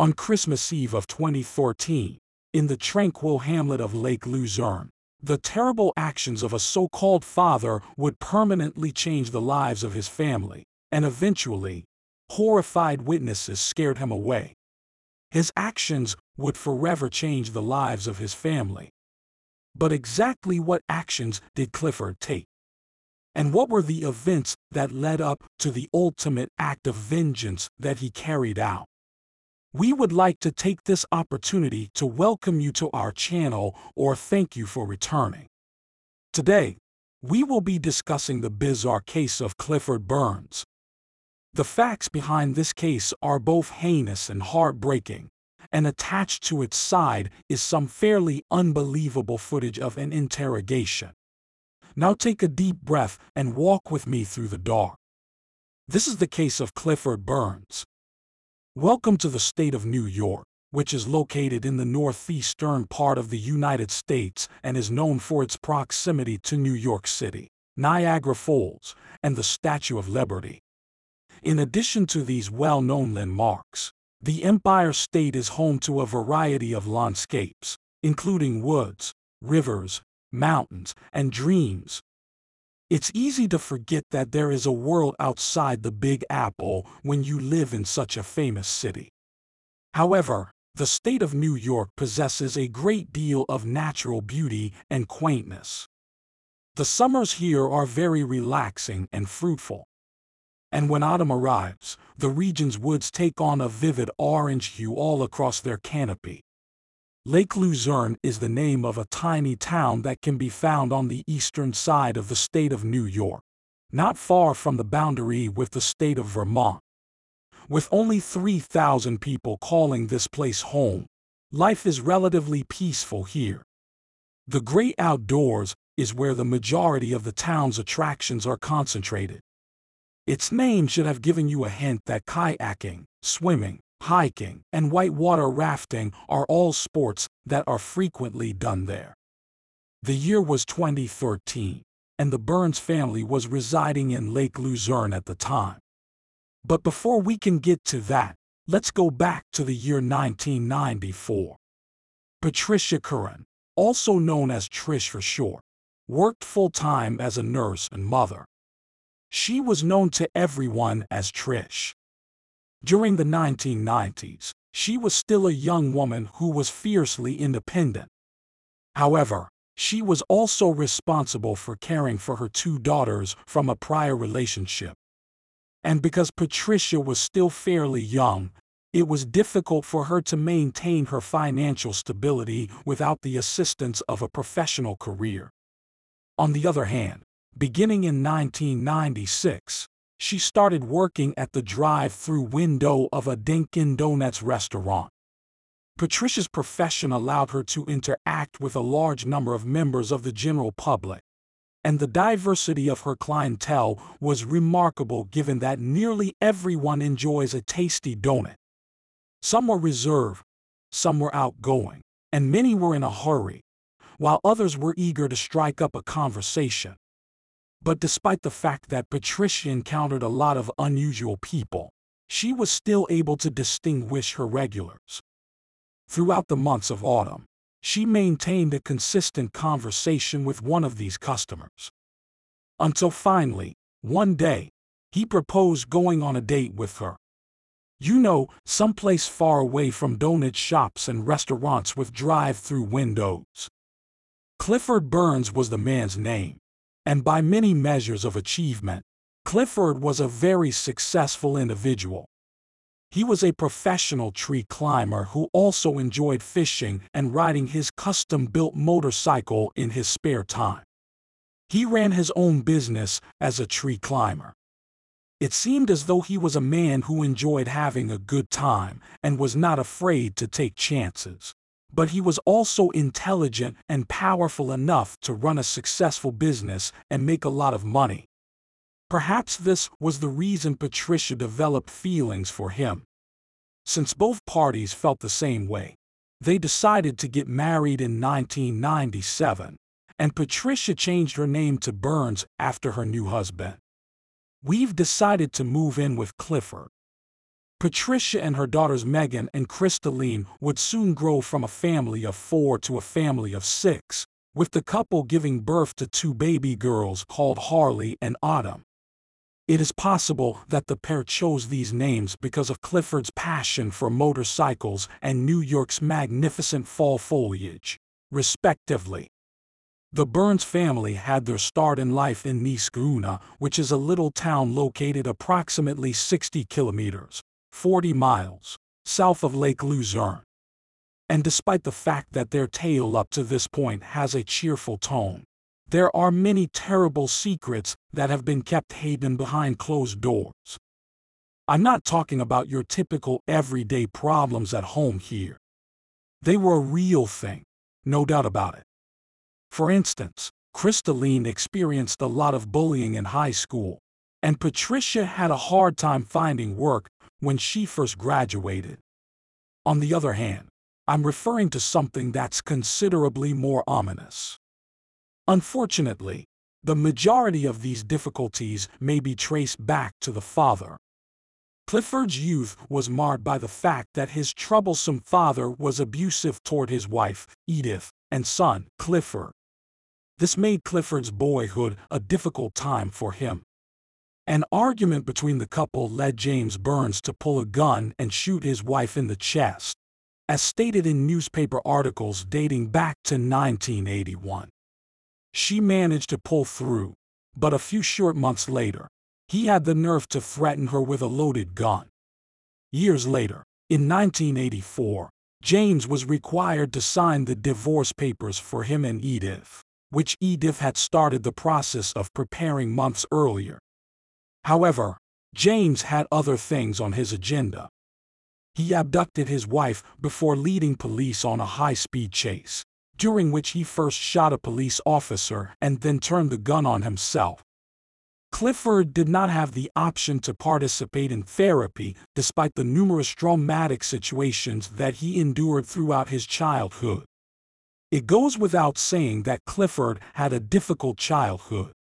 On Christmas Eve of 2014, in the tranquil hamlet of Lake Luzerne, the terrible actions of a so-called father would permanently change the lives of his family, and eventually, horrified witnesses scared him away. His actions would forever change the lives of his family. But exactly what actions did Clifford take? And what were the events that led up to the ultimate act of vengeance that he carried out? We would like to take this opportunity to welcome you to our channel or thank you for returning. Today, we will be discussing the bizarre case of Clifford Burns. The facts behind this case are both heinous and heartbreaking, and attached to its side is some fairly unbelievable footage of an interrogation. Now take a deep breath and walk with me through the dark. This is the case of Clifford Burns. Welcome to the state of New York, which is located in the northeastern part of the United States and is known for its proximity to New York City, Niagara Falls, and the Statue of Liberty. In addition to these well-known landmarks, the Empire State is home to a variety of landscapes, including woods, rivers, mountains, and dreams, it's easy to forget that there is a world outside the Big Apple when you live in such a famous city. However, the state of New York possesses a great deal of natural beauty and quaintness. The summers here are very relaxing and fruitful. And when autumn arrives, the region's woods take on a vivid orange hue all across their canopy. Lake Luzerne is the name of a tiny town that can be found on the eastern side of the state of New York, not far from the boundary with the state of Vermont. With only 3,000 people calling this place home, life is relatively peaceful here. The great outdoors is where the majority of the town's attractions are concentrated. Its name should have given you a hint that kayaking, swimming, hiking, and whitewater rafting are all sports that are frequently done there. The year was 2013, and the Burns family was residing in Lake Luzerne at the time. But before we can get to that, let's go back to the year 1994. Patricia Curran, also known as Trish for short, worked full-time as a nurse and mother. She was known to everyone as Trish. During the 1990s, she was still a young woman who was fiercely independent. However, she was also responsible for caring for her two daughters from a prior relationship. And because Patricia was still fairly young, it was difficult for her to maintain her financial stability without the assistance of a professional career. On the other hand, beginning in 1996, she started working at the drive-through window of a Dunkin' Donuts restaurant. Patricia's profession allowed her to interact with a large number of members of the general public, and the diversity of her clientele was remarkable given that nearly everyone enjoys a tasty donut. Some were reserved, some were outgoing, and many were in a hurry, while others were eager to strike up a conversation. But despite the fact that Patricia encountered a lot of unusual people, she was still able to distinguish her regulars. Throughout the months of autumn, she maintained a consistent conversation with one of these customers. Until finally, one day, he proposed going on a date with her. You know, someplace far away from donut shops and restaurants with drive-through windows. Clifford Burns was the man's name and by many measures of achievement, Clifford was a very successful individual. He was a professional tree climber who also enjoyed fishing and riding his custom-built motorcycle in his spare time. He ran his own business as a tree climber. It seemed as though he was a man who enjoyed having a good time and was not afraid to take chances but he was also intelligent and powerful enough to run a successful business and make a lot of money. Perhaps this was the reason Patricia developed feelings for him. Since both parties felt the same way, they decided to get married in 1997, and Patricia changed her name to Burns after her new husband. We've decided to move in with Clifford. Patricia and her daughters Megan and Crystalline would soon grow from a family of four to a family of six, with the couple giving birth to two baby girls called Harley and Autumn. It is possible that the pair chose these names because of Clifford's passion for motorcycles and New York's magnificent fall foliage, respectively. The Burns family had their start in life in Niskayuna, which is a little town located approximately 60 kilometers 40 miles south of Lake Luzerne. And despite the fact that their tale up to this point has a cheerful tone, there are many terrible secrets that have been kept hidden behind closed doors. I'm not talking about your typical everyday problems at home here. They were a real thing, no doubt about it. For instance, Crystalline experienced a lot of bullying in high school, and Patricia had a hard time finding work when she first graduated. On the other hand, I'm referring to something that's considerably more ominous. Unfortunately, the majority of these difficulties may be traced back to the father. Clifford's youth was marred by the fact that his troublesome father was abusive toward his wife, Edith, and son, Clifford. This made Clifford's boyhood a difficult time for him. An argument between the couple led James Burns to pull a gun and shoot his wife in the chest, as stated in newspaper articles dating back to 1981. She managed to pull through, but a few short months later, he had the nerve to threaten her with a loaded gun. Years later, in 1984, James was required to sign the divorce papers for him and Edith, which Edith had started the process of preparing months earlier. However, James had other things on his agenda. He abducted his wife before leading police on a high speed chase, during which he first shot a police officer and then turned the gun on himself. Clifford did not have the option to participate in therapy despite the numerous traumatic situations that he endured throughout his childhood. It goes without saying that Clifford had a difficult childhood.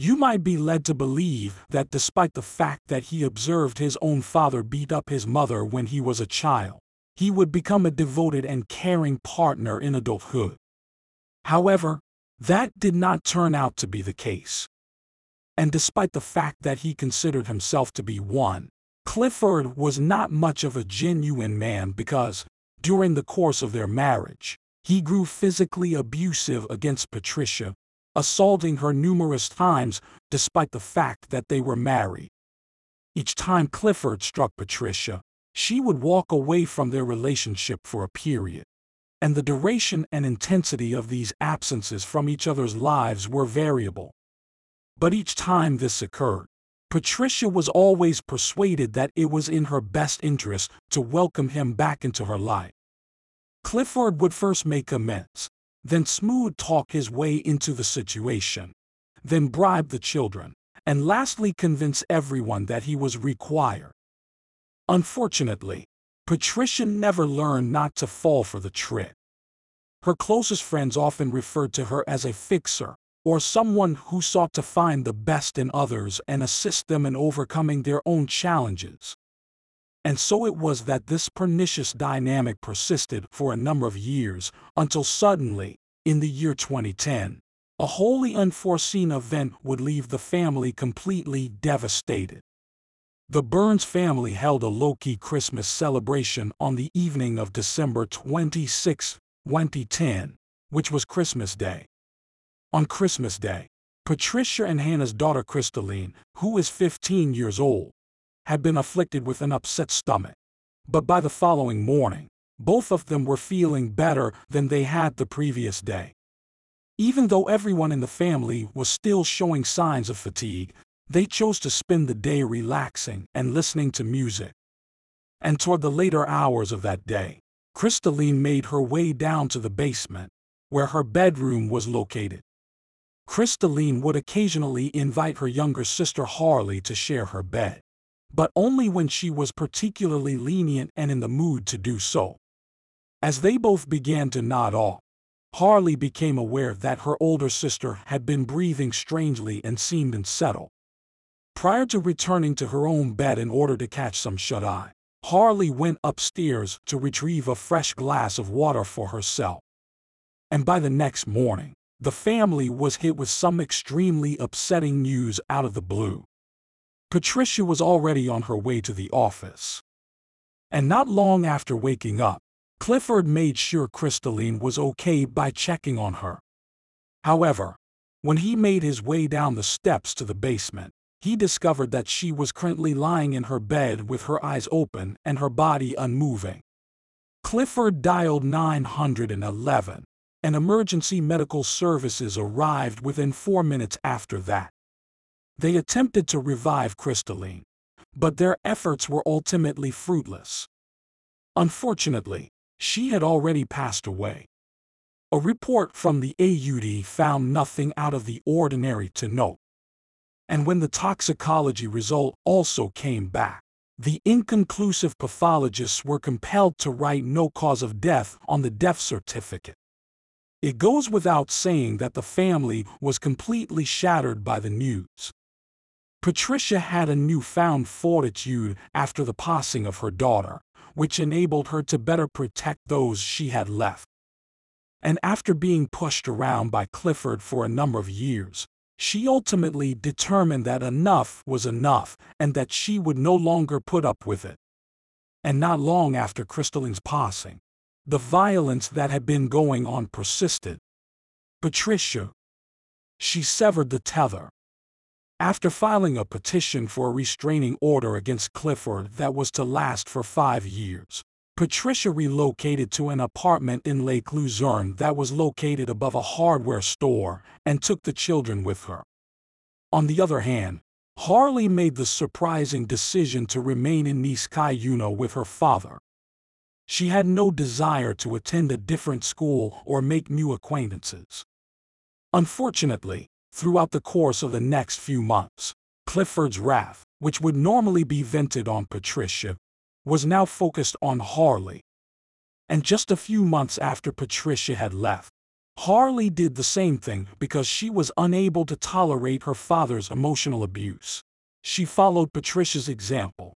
You might be led to believe that despite the fact that he observed his own father beat up his mother when he was a child, he would become a devoted and caring partner in adulthood. However, that did not turn out to be the case. And despite the fact that he considered himself to be one, Clifford was not much of a genuine man because, during the course of their marriage, he grew physically abusive against Patricia assaulting her numerous times despite the fact that they were married. Each time Clifford struck Patricia, she would walk away from their relationship for a period. And the duration and intensity of these absences from each other's lives were variable. But each time this occurred, Patricia was always persuaded that it was in her best interest to welcome him back into her life. Clifford would first make amends, then smooth talk his way into the situation, then bribe the children, and lastly convince everyone that he was required. Unfortunately, Patricia never learned not to fall for the trick. Her closest friends often referred to her as a fixer, or someone who sought to find the best in others and assist them in overcoming their own challenges. And so it was that this pernicious dynamic persisted for a number of years until suddenly, in the year 2010, a wholly unforeseen event would leave the family completely devastated. The Burns family held a low-key Christmas celebration on the evening of December 26, 2010, which was Christmas Day. On Christmas Day, Patricia and Hannah's daughter Crystalline, who is 15 years old, had been afflicted with an upset stomach. But by the following morning, both of them were feeling better than they had the previous day. Even though everyone in the family was still showing signs of fatigue, they chose to spend the day relaxing and listening to music. And toward the later hours of that day, Crystalline made her way down to the basement, where her bedroom was located. Crystalline would occasionally invite her younger sister Harley to share her bed but only when she was particularly lenient and in the mood to do so. As they both began to nod off, Harley became aware that her older sister had been breathing strangely and seemed unsettled. Prior to returning to her own bed in order to catch some shut-eye, Harley went upstairs to retrieve a fresh glass of water for herself. And by the next morning, the family was hit with some extremely upsetting news out of the blue. Patricia was already on her way to the office. And not long after waking up, Clifford made sure Crystalline was okay by checking on her. However, when he made his way down the steps to the basement, he discovered that she was currently lying in her bed with her eyes open and her body unmoving. Clifford dialed 911, and emergency medical services arrived within four minutes after that. They attempted to revive Crystalline, but their efforts were ultimately fruitless. Unfortunately, she had already passed away. A report from the AUD found nothing out of the ordinary to note. And when the toxicology result also came back, the inconclusive pathologists were compelled to write no cause of death on the death certificate. It goes without saying that the family was completely shattered by the news. Patricia had a newfound fortitude after the passing of her daughter, which enabled her to better protect those she had left. And after being pushed around by Clifford for a number of years, she ultimately determined that enough was enough and that she would no longer put up with it. And not long after Crystalline's passing, the violence that had been going on persisted. Patricia. She severed the tether. After filing a petition for a restraining order against Clifford that was to last for five years, Patricia relocated to an apartment in Lake Luzerne that was located above a hardware store and took the children with her. On the other hand, Harley made the surprising decision to remain in Niskayuna with her father, she had no desire to attend a different school or make new acquaintances. Unfortunately, throughout the course of the next few months, Clifford's wrath, which would normally be vented on Patricia, was now focused on Harley. And just a few months after Patricia had left, Harley did the same thing because she was unable to tolerate her father's emotional abuse. She followed Patricia's example.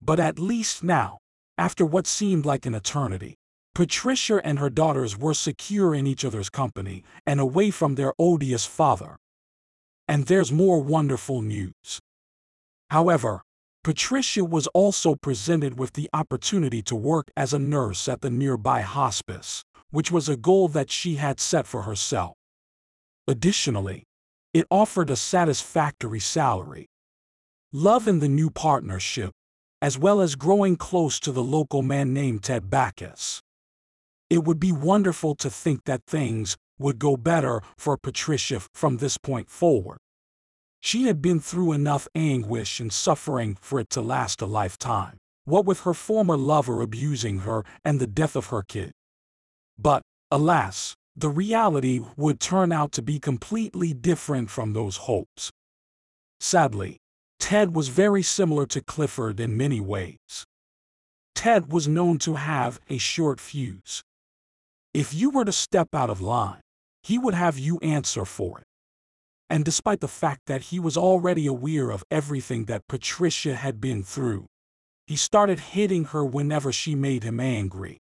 But at least now, after what seemed like an eternity, Patricia and her daughters were secure in each other's company and away from their odious father. And there's more wonderful news. However, Patricia was also presented with the opportunity to work as a nurse at the nearby hospice, which was a goal that she had set for herself. Additionally, it offered a satisfactory salary. Love in the new partnership as well as growing close to the local man named Ted Backus. It would be wonderful to think that things would go better for Patricia from this point forward. She had been through enough anguish and suffering for it to last a lifetime, what with her former lover abusing her and the death of her kid. But, alas, the reality would turn out to be completely different from those hopes. Sadly, Ted was very similar to Clifford in many ways. Ted was known to have a short fuse. If you were to step out of line, he would have you answer for it. And despite the fact that he was already aware of everything that Patricia had been through, he started hitting her whenever she made him angry.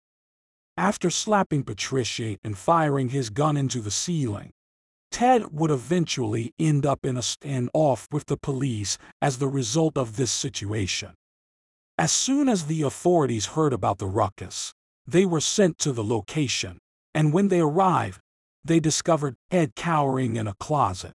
After slapping Patricia and firing his gun into the ceiling, Ted would eventually end up in a standoff with the police as the result of this situation. As soon as the authorities heard about the ruckus, they were sent to the location, and when they arrived, they discovered Ted cowering in a closet.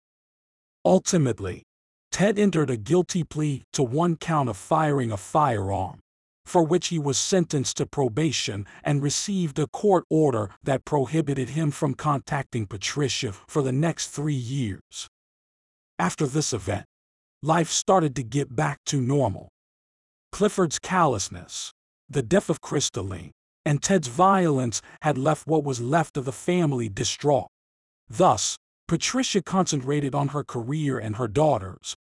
Ultimately, Ted entered a guilty plea to one count of firing a firearm, for which he was sentenced to probation and received a court order that prohibited him from contacting Patricia for the next three years. After this event, life started to get back to normal. Clifford's callousness, the death of Crystalline, and Ted's violence had left what was left of the family distraught. Thus, Patricia concentrated on her career and her daughters.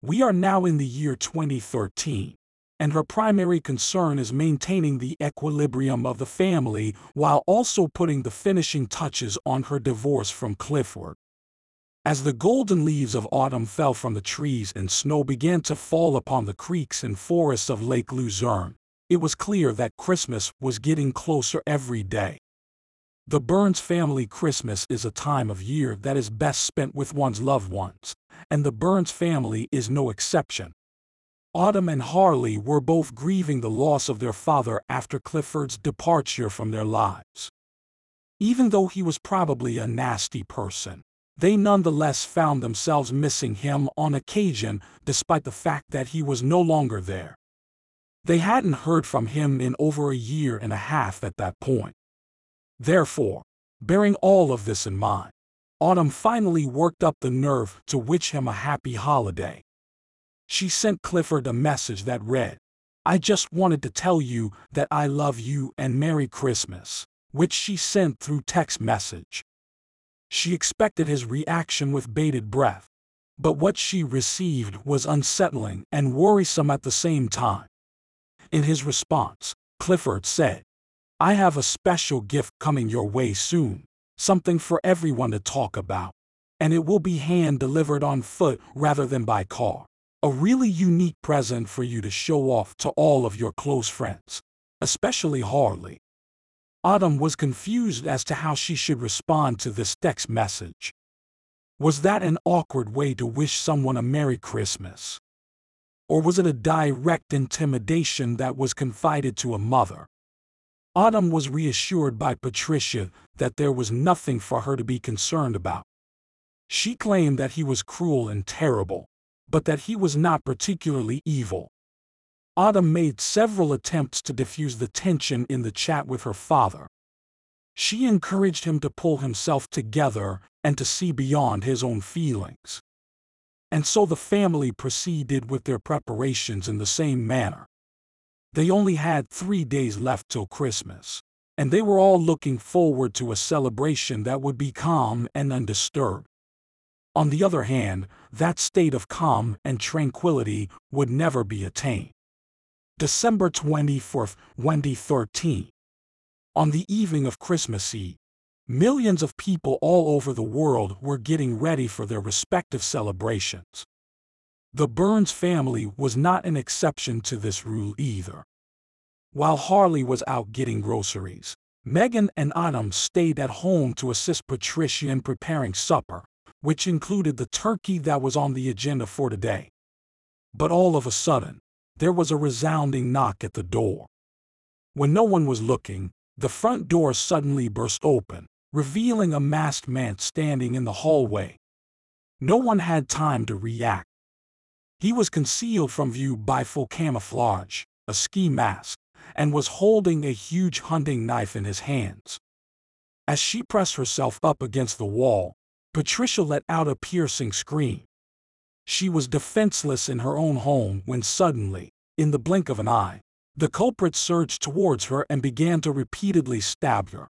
We are now in the year 2013 and her primary concern is maintaining the equilibrium of the family while also putting the finishing touches on her divorce from Clifford. As the golden leaves of autumn fell from the trees and snow began to fall upon the creeks and forests of Lake Luzerne, it was clear that Christmas was getting closer every day. The Burns family Christmas is a time of year that is best spent with one's loved ones, and the Burns family is no exception. Autumn and Harley were both grieving the loss of their father after Clifford's departure from their lives. Even though he was probably a nasty person, they nonetheless found themselves missing him on occasion despite the fact that he was no longer there. They hadn't heard from him in over a year and a half at that point. Therefore, bearing all of this in mind, Autumn finally worked up the nerve to wish him a happy holiday. She sent Clifford a message that read, I just wanted to tell you that I love you and Merry Christmas, which she sent through text message. She expected his reaction with bated breath, but what she received was unsettling and worrisome at the same time. In his response, Clifford said, I have a special gift coming your way soon, something for everyone to talk about, and it will be hand delivered on foot rather than by car. A really unique present for you to show off to all of your close friends, especially Harley. Autumn was confused as to how she should respond to this text message. Was that an awkward way to wish someone a Merry Christmas? Or was it a direct intimidation that was confided to a mother? Autumn was reassured by Patricia that there was nothing for her to be concerned about. She claimed that he was cruel and terrible, but that he was not particularly evil. Autumn made several attempts to diffuse the tension in the chat with her father. She encouraged him to pull himself together and to see beyond his own feelings. And so the family proceeded with their preparations in the same manner. They only had three days left till Christmas, and they were all looking forward to a celebration that would be calm and undisturbed. On the other hand, that state of calm and tranquility would never be attained. December 24th, 2013. On the evening of Christmas Eve, millions of people all over the world were getting ready for their respective celebrations. The Burns family was not an exception to this rule either. While Harley was out getting groceries, Megan and Autumn stayed at home to assist Patricia in preparing supper which included the turkey that was on the agenda for today. But all of a sudden, there was a resounding knock at the door. When no one was looking, the front door suddenly burst open, revealing a masked man standing in the hallway. No one had time to react. He was concealed from view by full camouflage, a ski mask, and was holding a huge hunting knife in his hands. As she pressed herself up against the wall, Patricia let out a piercing scream. She was defenseless in her own home when suddenly, in the blink of an eye, the culprit surged towards her and began to repeatedly stab her.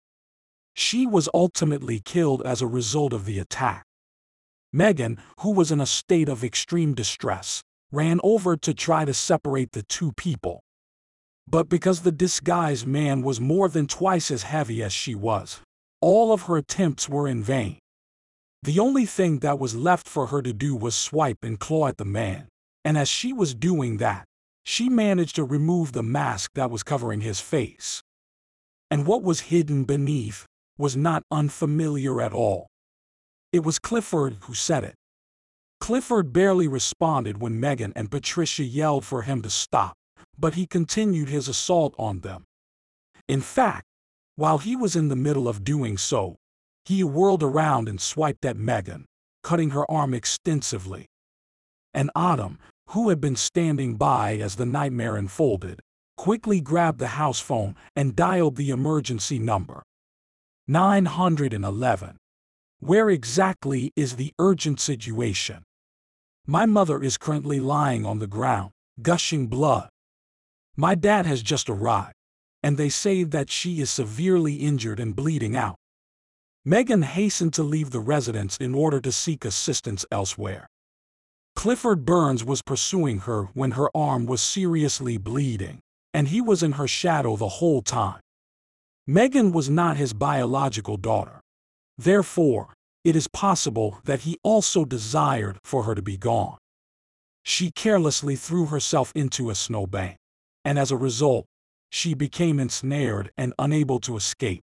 She was ultimately killed as a result of the attack. Megan, who was in a state of extreme distress, ran over to try to separate the two people. But because the disguised man was more than twice as heavy as she was, all of her attempts were in vain. The only thing that was left for her to do was swipe and claw at the man, and as she was doing that, she managed to remove the mask that was covering his face. And what was hidden beneath was not unfamiliar at all. It was Clifford who said it. Clifford barely responded when Megan and Patricia yelled for him to stop, but he continued his assault on them. In fact, while he was in the middle of doing so, he whirled around and swiped at Megan, cutting her arm extensively. And Autumn, who had been standing by as the nightmare unfolded, quickly grabbed the house phone and dialed the emergency number. 911. Where exactly is the urgent situation? My mother is currently lying on the ground, gushing blood. My dad has just arrived, and they say that she is severely injured and bleeding out. Megan hastened to leave the residence in order to seek assistance elsewhere. Clifford Burns was pursuing her when her arm was seriously bleeding, and he was in her shadow the whole time. Megan was not his biological daughter. Therefore, it is possible that he also desired for her to be gone. She carelessly threw herself into a snowbank, and as a result, she became ensnared and unable to escape.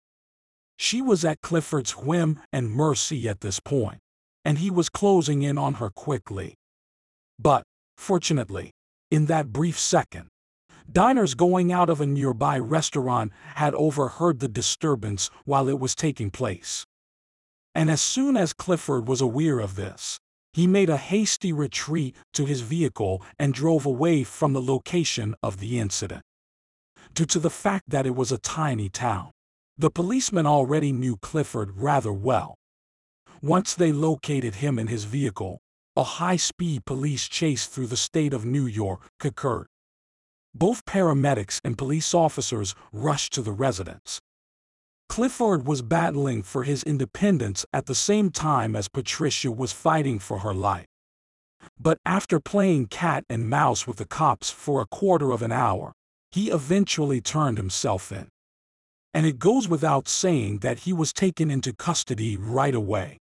She was at Clifford's whim and mercy at this point, and he was closing in on her quickly. But, fortunately, in that brief second, diners going out of a nearby restaurant had overheard the disturbance while it was taking place. And as soon as Clifford was aware of this, he made a hasty retreat to his vehicle and drove away from the location of the incident. Due to the fact that it was a tiny town, the policemen already knew Clifford rather well. Once they located him in his vehicle, a high-speed police chase through the state of New York occurred. Both paramedics and police officers rushed to the residence. Clifford was battling for his independence at the same time as Patricia was fighting for her life. But after playing cat and mouse with the cops for a quarter of an hour, he eventually turned himself in and it goes without saying that he was taken into custody right away.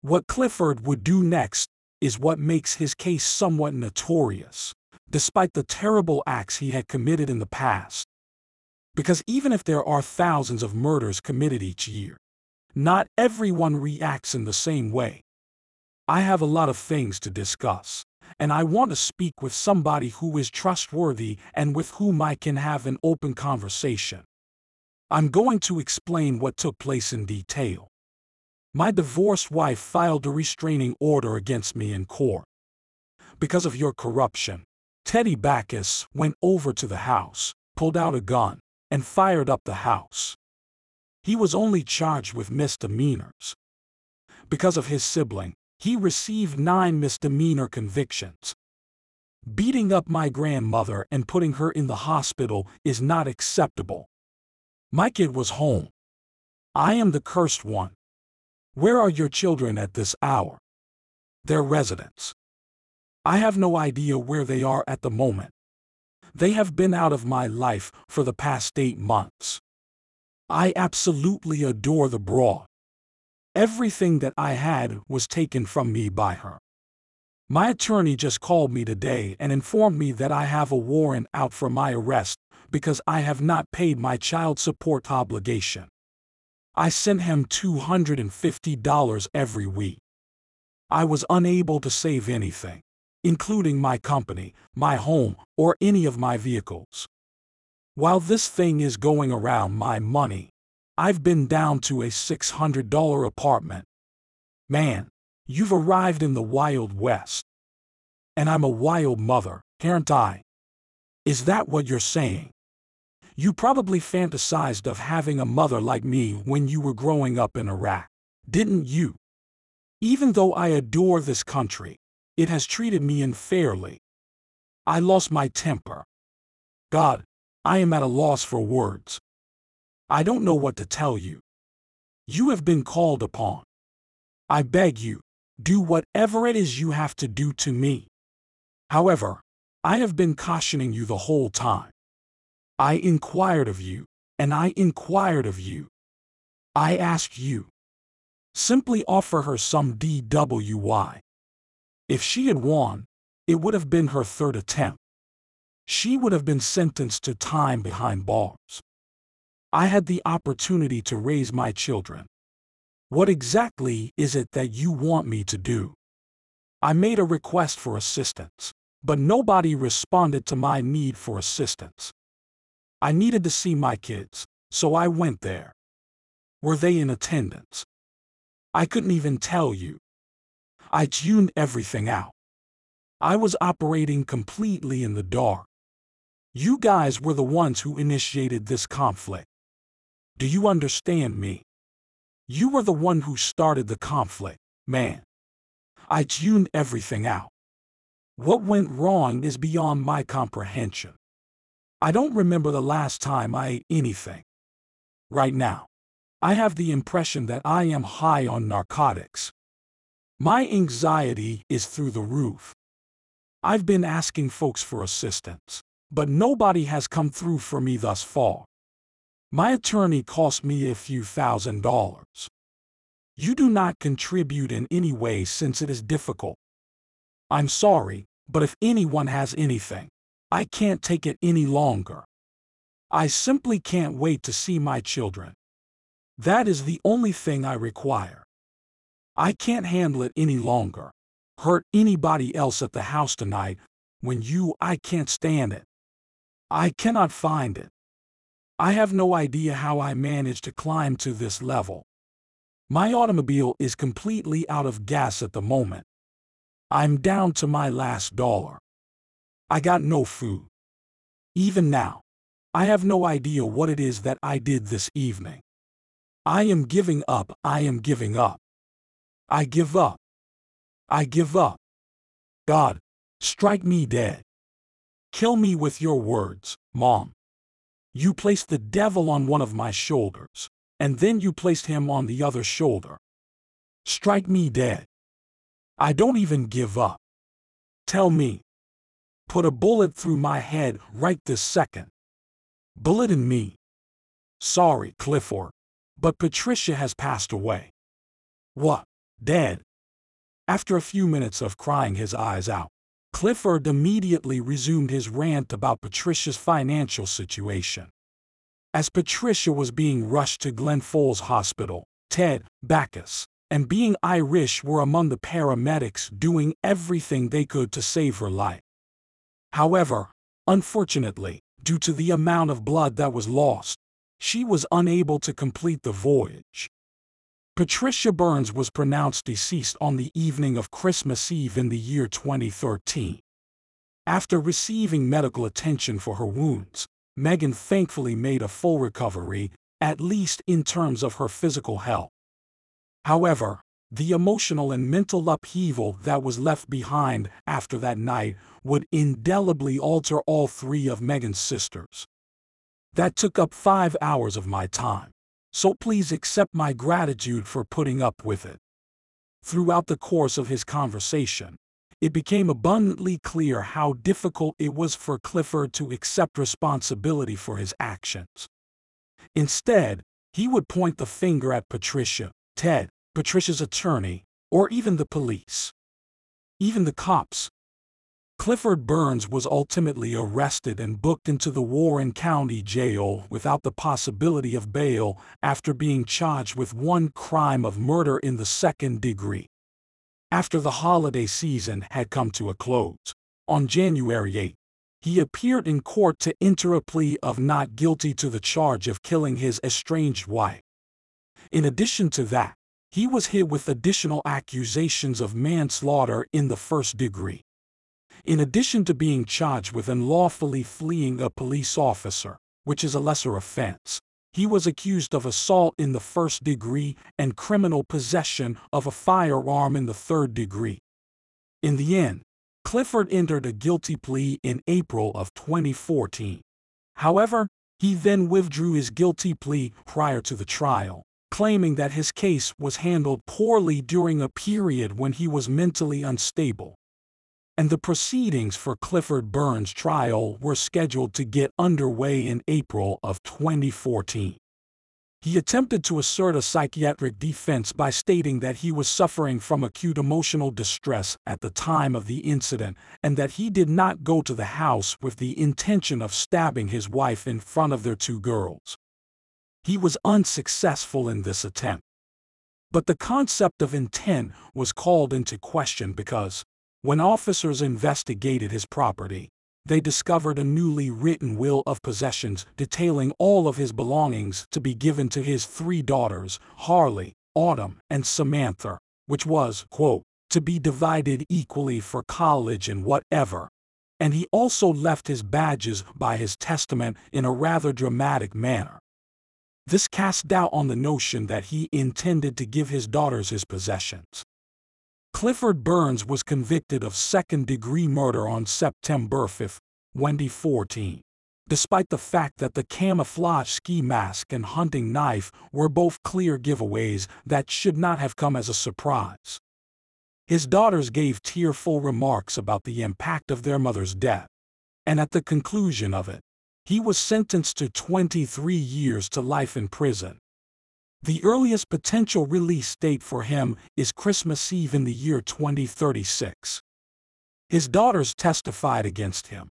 What Clifford would do next is what makes his case somewhat notorious, despite the terrible acts he had committed in the past. Because even if there are thousands of murders committed each year, not everyone reacts in the same way. I have a lot of things to discuss, and I want to speak with somebody who is trustworthy and with whom I can have an open conversation. I'm going to explain what took place in detail. My divorced wife filed a restraining order against me in court. Because of your corruption, Teddy Backus went over to the house, pulled out a gun, and fired up the house. He was only charged with misdemeanors. Because of his sibling, he received nine misdemeanor convictions. Beating up my grandmother and putting her in the hospital is not acceptable. My kid was home. I am the cursed one. Where are your children at this hour? Their residents. I have no idea where they are at the moment. They have been out of my life for the past eight months. I absolutely adore the broad. Everything that I had was taken from me by her. My attorney just called me today and informed me that I have a warrant out for my arrest because I have not paid my child support obligation. I sent him $250 every week. I was unable to save anything, including my company, my home, or any of my vehicles. While this thing is going around my money, I've been down to a $600 apartment. Man, you've arrived in the Wild West. And I'm a wild mother, aren't I? Is that what you're saying? You probably fantasized of having a mother like me when you were growing up in Iraq, didn't you? Even though I adore this country, it has treated me unfairly. I lost my temper. God, I am at a loss for words. I don't know what to tell you. You have been called upon. I beg you, do whatever it is you have to do to me. However, I have been cautioning you the whole time. I inquired of you, and I inquired of you. I asked you. Simply offer her some DWI. If she had won, it would have been her third attempt. She would have been sentenced to time behind bars. I had the opportunity to raise my children. What exactly is it that you want me to do? I made a request for assistance, but nobody responded to my need for assistance. I needed to see my kids, so I went there. Were they in attendance? I couldn't even tell you. I tuned everything out. I was operating completely in the dark. You guys were the ones who initiated this conflict. Do you understand me? You were the one who started the conflict, man. I tuned everything out. What went wrong is beyond my comprehension. I don't remember the last time I ate anything. Right now, I have the impression that I am high on narcotics. My anxiety is through the roof. I've been asking folks for assistance, but nobody has come through for me thus far. My attorney cost me a few thousand dollars. You do not contribute in any way since it is difficult. I'm sorry, but if anyone has anything, I can't take it any longer. I simply can't wait to see my children. That is the only thing I require. I can't handle it any longer. Hurt anybody else at the house tonight when you, I can't stand it. I cannot find it. I have no idea how I managed to climb to this level. My automobile is completely out of gas at the moment. I'm down to my last dollar. I got no food. Even now, I have no idea what it is that I did this evening. I am giving up, I am giving up. I give up. I give up. God, strike me dead. Kill me with your words, Mom. You placed the devil on one of my shoulders, and then you placed him on the other shoulder. Strike me dead. I don't even give up. Tell me. Put a bullet through my head right this second. Bullet in me. Sorry, Clifford, but Patricia has passed away. What? Dead? After a few minutes of crying his eyes out, Clifford immediately resumed his rant about Patricia's financial situation. As Patricia was being rushed to Glens Falls Hospital, Ted, Backus, and being Irish were among the paramedics doing everything they could to save her life. However, unfortunately, due to the amount of blood that was lost, she was unable to complete the voyage. Patricia Burns was pronounced deceased on the evening of Christmas Eve in the year 2013. After receiving medical attention for her wounds, Megan thankfully made a full recovery, at least in terms of her physical health. However, the emotional and mental upheaval that was left behind after that night would indelibly alter all three of Megan's sisters. That took up five hours of my time so please accept my gratitude for putting up with it. Throughout the course of his conversation, it became abundantly clear how difficult it was for Clifford to accept responsibility for his actions. Instead, he would point the finger at Patricia, Ted, Patricia's attorney, or even the police. Even the cops, Clifford Burns was ultimately arrested and booked into the Warren County Jail without the possibility of bail after being charged with one crime of murder in the second degree. After the holiday season had come to a close, on January 8, he appeared in court to enter a plea of not guilty to the charge of killing his estranged wife. In addition to that, he was hit with additional accusations of manslaughter in the first degree. In addition to being charged with unlawfully fleeing a police officer, which is a lesser offense, he was accused of assault in the first degree and criminal possession of a firearm in the third degree. In the end, Clifford entered a guilty plea in April of 2014. However, he then withdrew his guilty plea prior to the trial, claiming that his case was handled poorly during a period when he was mentally unstable and the proceedings for Clifford Burns' trial were scheduled to get underway in April of 2014. He attempted to assert a psychiatric defense by stating that he was suffering from acute emotional distress at the time of the incident and that he did not go to the house with the intention of stabbing his wife in front of their two girls. He was unsuccessful in this attempt. But the concept of intent was called into question because, when officers investigated his property, they discovered a newly written will of possessions detailing all of his belongings to be given to his three daughters, Harley, Autumn, and Samantha, which was, quote, to be divided equally for college and whatever. And he also left his badges by his testament in a rather dramatic manner. This cast doubt on the notion that he intended to give his daughters his possessions. Clifford Burns was convicted of second-degree murder on September 5, 2014. Despite the fact that the camouflage ski mask and hunting knife were both clear giveaways that should not have come as a surprise. His daughters gave tearful remarks about the impact of their mother's death, and at the conclusion of it, he was sentenced to 23 years to life in prison. The earliest potential release date for him is Christmas Eve in the year 2036. His daughters testified against him.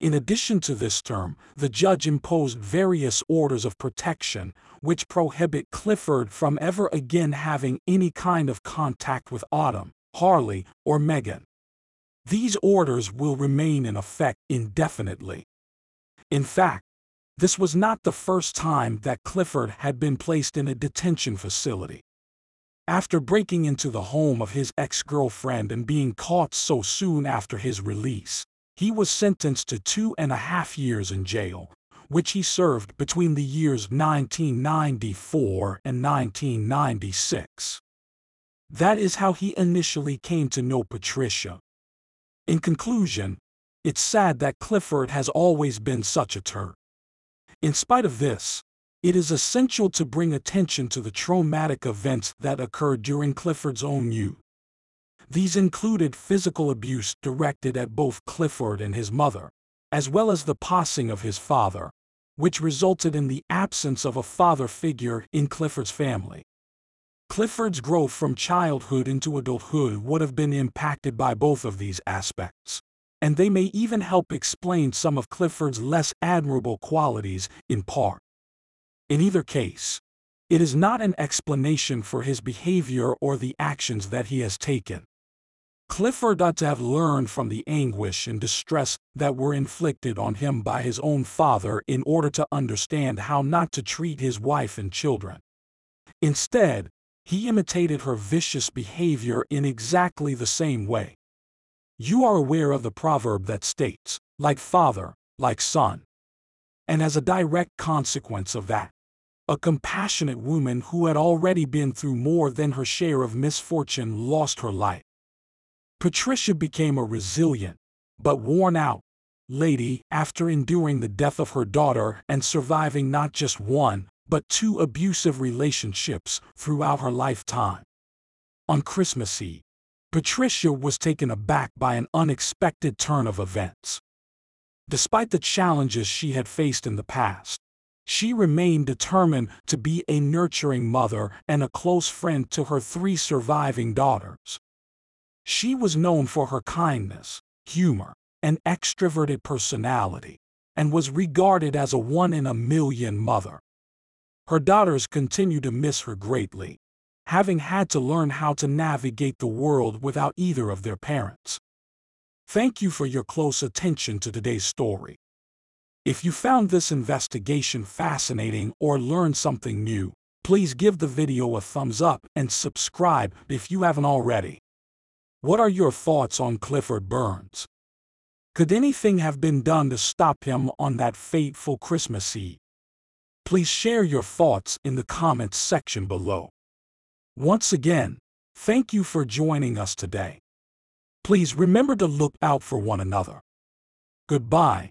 In addition to this term, the judge imposed various orders of protection, which prohibit Clifford from ever again having any kind of contact with Autumn, Harley, or Megan. These orders will remain in effect indefinitely. In fact, this was not the first time that Clifford had been placed in a detention facility. After breaking into the home of his ex-girlfriend and being caught so soon after his release, he was sentenced to two and a half years in jail, which he served between the years 1994 and 1996. That is how he initially came to know Patricia. In conclusion, it's sad that Clifford has always been such a turd. In spite of this, it is essential to bring attention to the traumatic events that occurred during Clifford's own youth. These included physical abuse directed at both Clifford and his mother, as well as the passing of his father, which resulted in the absence of a father figure in Clifford's family. Clifford's growth from childhood into adulthood would have been impacted by both of these aspects, and they may even help explain some of Clifford's less admirable qualities in part. In either case, it is not an explanation for his behavior or the actions that he has taken. Clifford ought to have learned from the anguish and distress that were inflicted on him by his own father in order to understand how not to treat his wife and children. Instead, he imitated her vicious behavior in exactly the same way. You are aware of the proverb that states, like father, like son. And as a direct consequence of that, a compassionate woman who had already been through more than her share of misfortune lost her life. Patricia became a resilient, but worn out, lady after enduring the death of her daughter and surviving not just one, but two abusive relationships throughout her lifetime. On Christmas Eve, Patricia was taken aback by an unexpected turn of events. Despite the challenges she had faced in the past, she remained determined to be a nurturing mother and a close friend to her three surviving daughters. She was known for her kindness, humor, and extroverted personality, and was regarded as a one in a million mother. Her daughters continue to miss her greatly, having had to learn how to navigate the world without either of their parents. Thank you for your close attention to today's story. If you found this investigation fascinating or learned something new, please give the video a thumbs up and subscribe if you haven't already. What are your thoughts on Clifford Burns? Could anything have been done to stop him on that fateful Christmas Eve? Please share your thoughts in the comments section below. Once again, thank you for joining us today. Please remember to look out for one another. Goodbye.